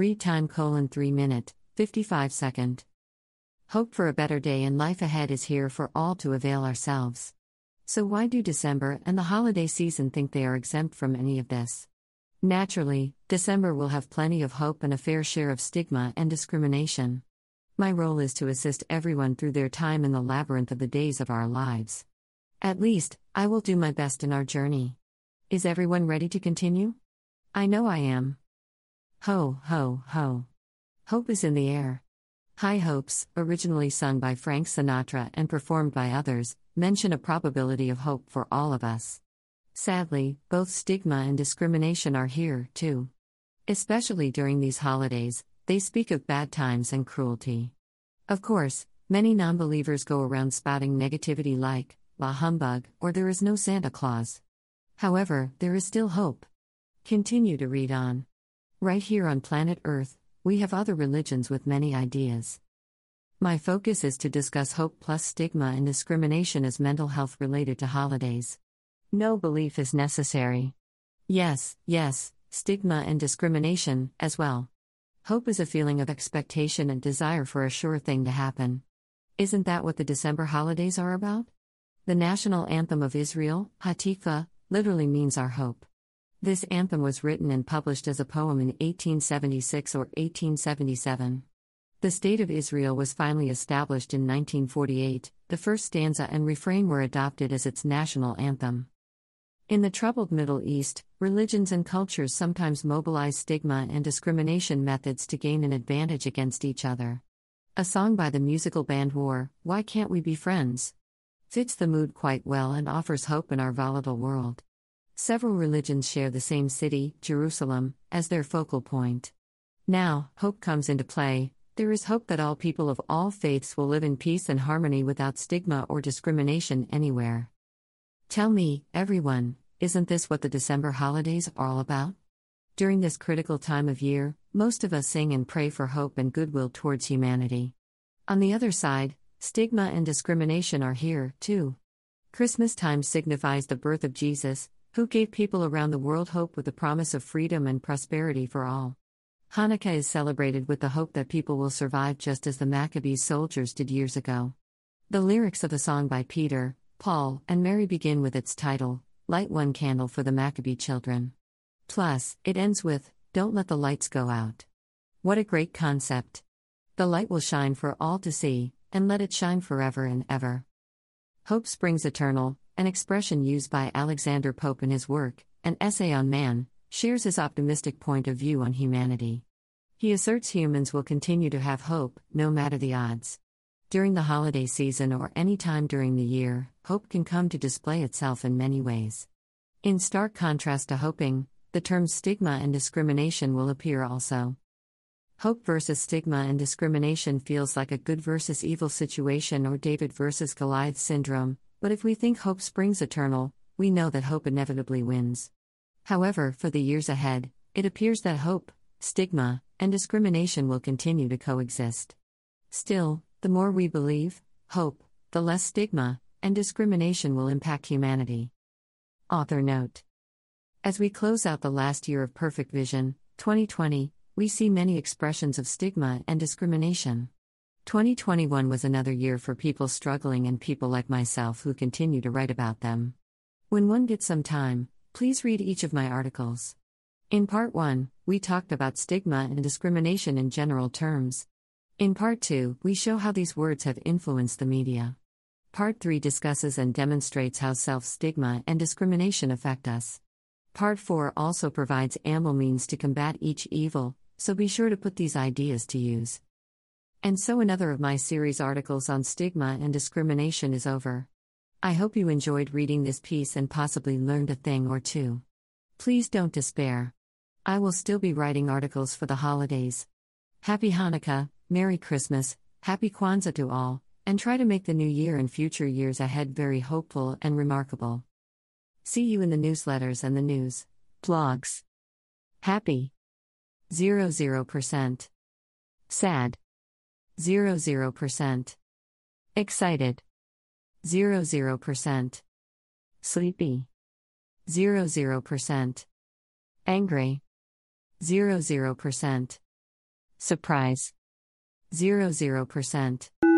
Read time colon 3 minute, 55 second. Hope for a better day and life ahead is here for all to avail ourselves. So, why do December and the holiday season think they are exempt from any of this? Naturally, December will have plenty of hope and a fair share of stigma and discrimination. My role is to assist everyone through their time in the labyrinth of the days of our lives. At least, I will do my best in our journey. Is everyone ready to continue? I know I am. Ho, ho, ho. Hope is in the air. High Hopes, originally sung by Frank Sinatra and performed by others, mention a probability of hope for all of us. Sadly, both stigma and discrimination are here, too. Especially during these holidays, they speak of bad times and cruelty. Of course, many non believers go around spouting negativity like, bah humbug, or there is no Santa Claus. However, there is still hope. Continue to read on. Right here on planet Earth, we have other religions with many ideas. My focus is to discuss hope plus stigma and discrimination as mental health related to holidays. No belief is necessary. Yes, yes, stigma and discrimination, as well. Hope is a feeling of expectation and desire for a sure thing to happen. Isn't that what the December holidays are about? The national anthem of Israel, Hatikva, literally means our hope. This anthem was written and published as a poem in 1876 or 1877. The State of Israel was finally established in 1948, the first stanza and refrain were adopted as its national anthem. In the troubled Middle East, religions and cultures sometimes mobilize stigma and discrimination methods to gain an advantage against each other. A song by the musical band War, Why Can't We Be Friends? fits the mood quite well and offers hope in our volatile world. Several religions share the same city, Jerusalem, as their focal point. Now, hope comes into play. There is hope that all people of all faiths will live in peace and harmony without stigma or discrimination anywhere. Tell me, everyone, isn't this what the December holidays are all about? During this critical time of year, most of us sing and pray for hope and goodwill towards humanity. On the other side, Stigma and discrimination are here, too. Christmas time signifies the birth of Jesus, who gave people around the world hope with the promise of freedom and prosperity for all. Hanukkah is celebrated with the hope that people will survive just as the Maccabees soldiers did years ago. The lyrics of the song by Peter, Paul, and Mary begin with its title, Light One Candle for the Maccabee Children. Plus, it ends with, Don't let the lights go out. What a great concept! The light will shine for all to see, and let it shine forever and ever. Hope springs eternal, an expression used by Alexander Pope in his work, An Essay on Man, shares his optimistic point of view on humanity. He asserts humans will continue to have hope, no matter the odds. During the holiday season or any time during the year, hope can come to display itself in many ways. In stark contrast to hoping, the terms stigma and discrimination will appear also. Hope versus stigma and discrimination feels like a good versus evil situation or David versus Goliath syndrome, but if we think hope springs eternal, we know that hope inevitably wins. However, for the years ahead, it appears that hope, stigma, and discrimination will continue to coexist. Still, the more we believe, hope, the less stigma and discrimination will impact humanity. Author note As we close out the last year of Perfect Vision, 2020, we see many expressions of stigma and discrimination. 2021 was another year for people struggling and people like myself who continue to write about them. When one gets some time, please read each of my articles. In part 1, we talked about stigma and discrimination in general terms. In part 2, we show how these words have influenced the media. Part 3 discusses and demonstrates how self stigma and discrimination affect us. Part 4 also provides ample means to combat each evil, so be sure to put these ideas to use. And so another of my series articles on stigma and discrimination is over. I hope you enjoyed reading this piece and possibly learned a thing or two. Please don't despair. I will still be writing articles for the holidays. Happy Hanukkah, Merry Christmas, Happy Kwanzaa to all, and try to make the new year and future years ahead very hopeful and remarkable. See you in the newsletters and the news, blogs. Happy 00%. Sad. 00%. Excited. 00%. Sleepy. 00%. Angry. 00%. Surprise. 00%.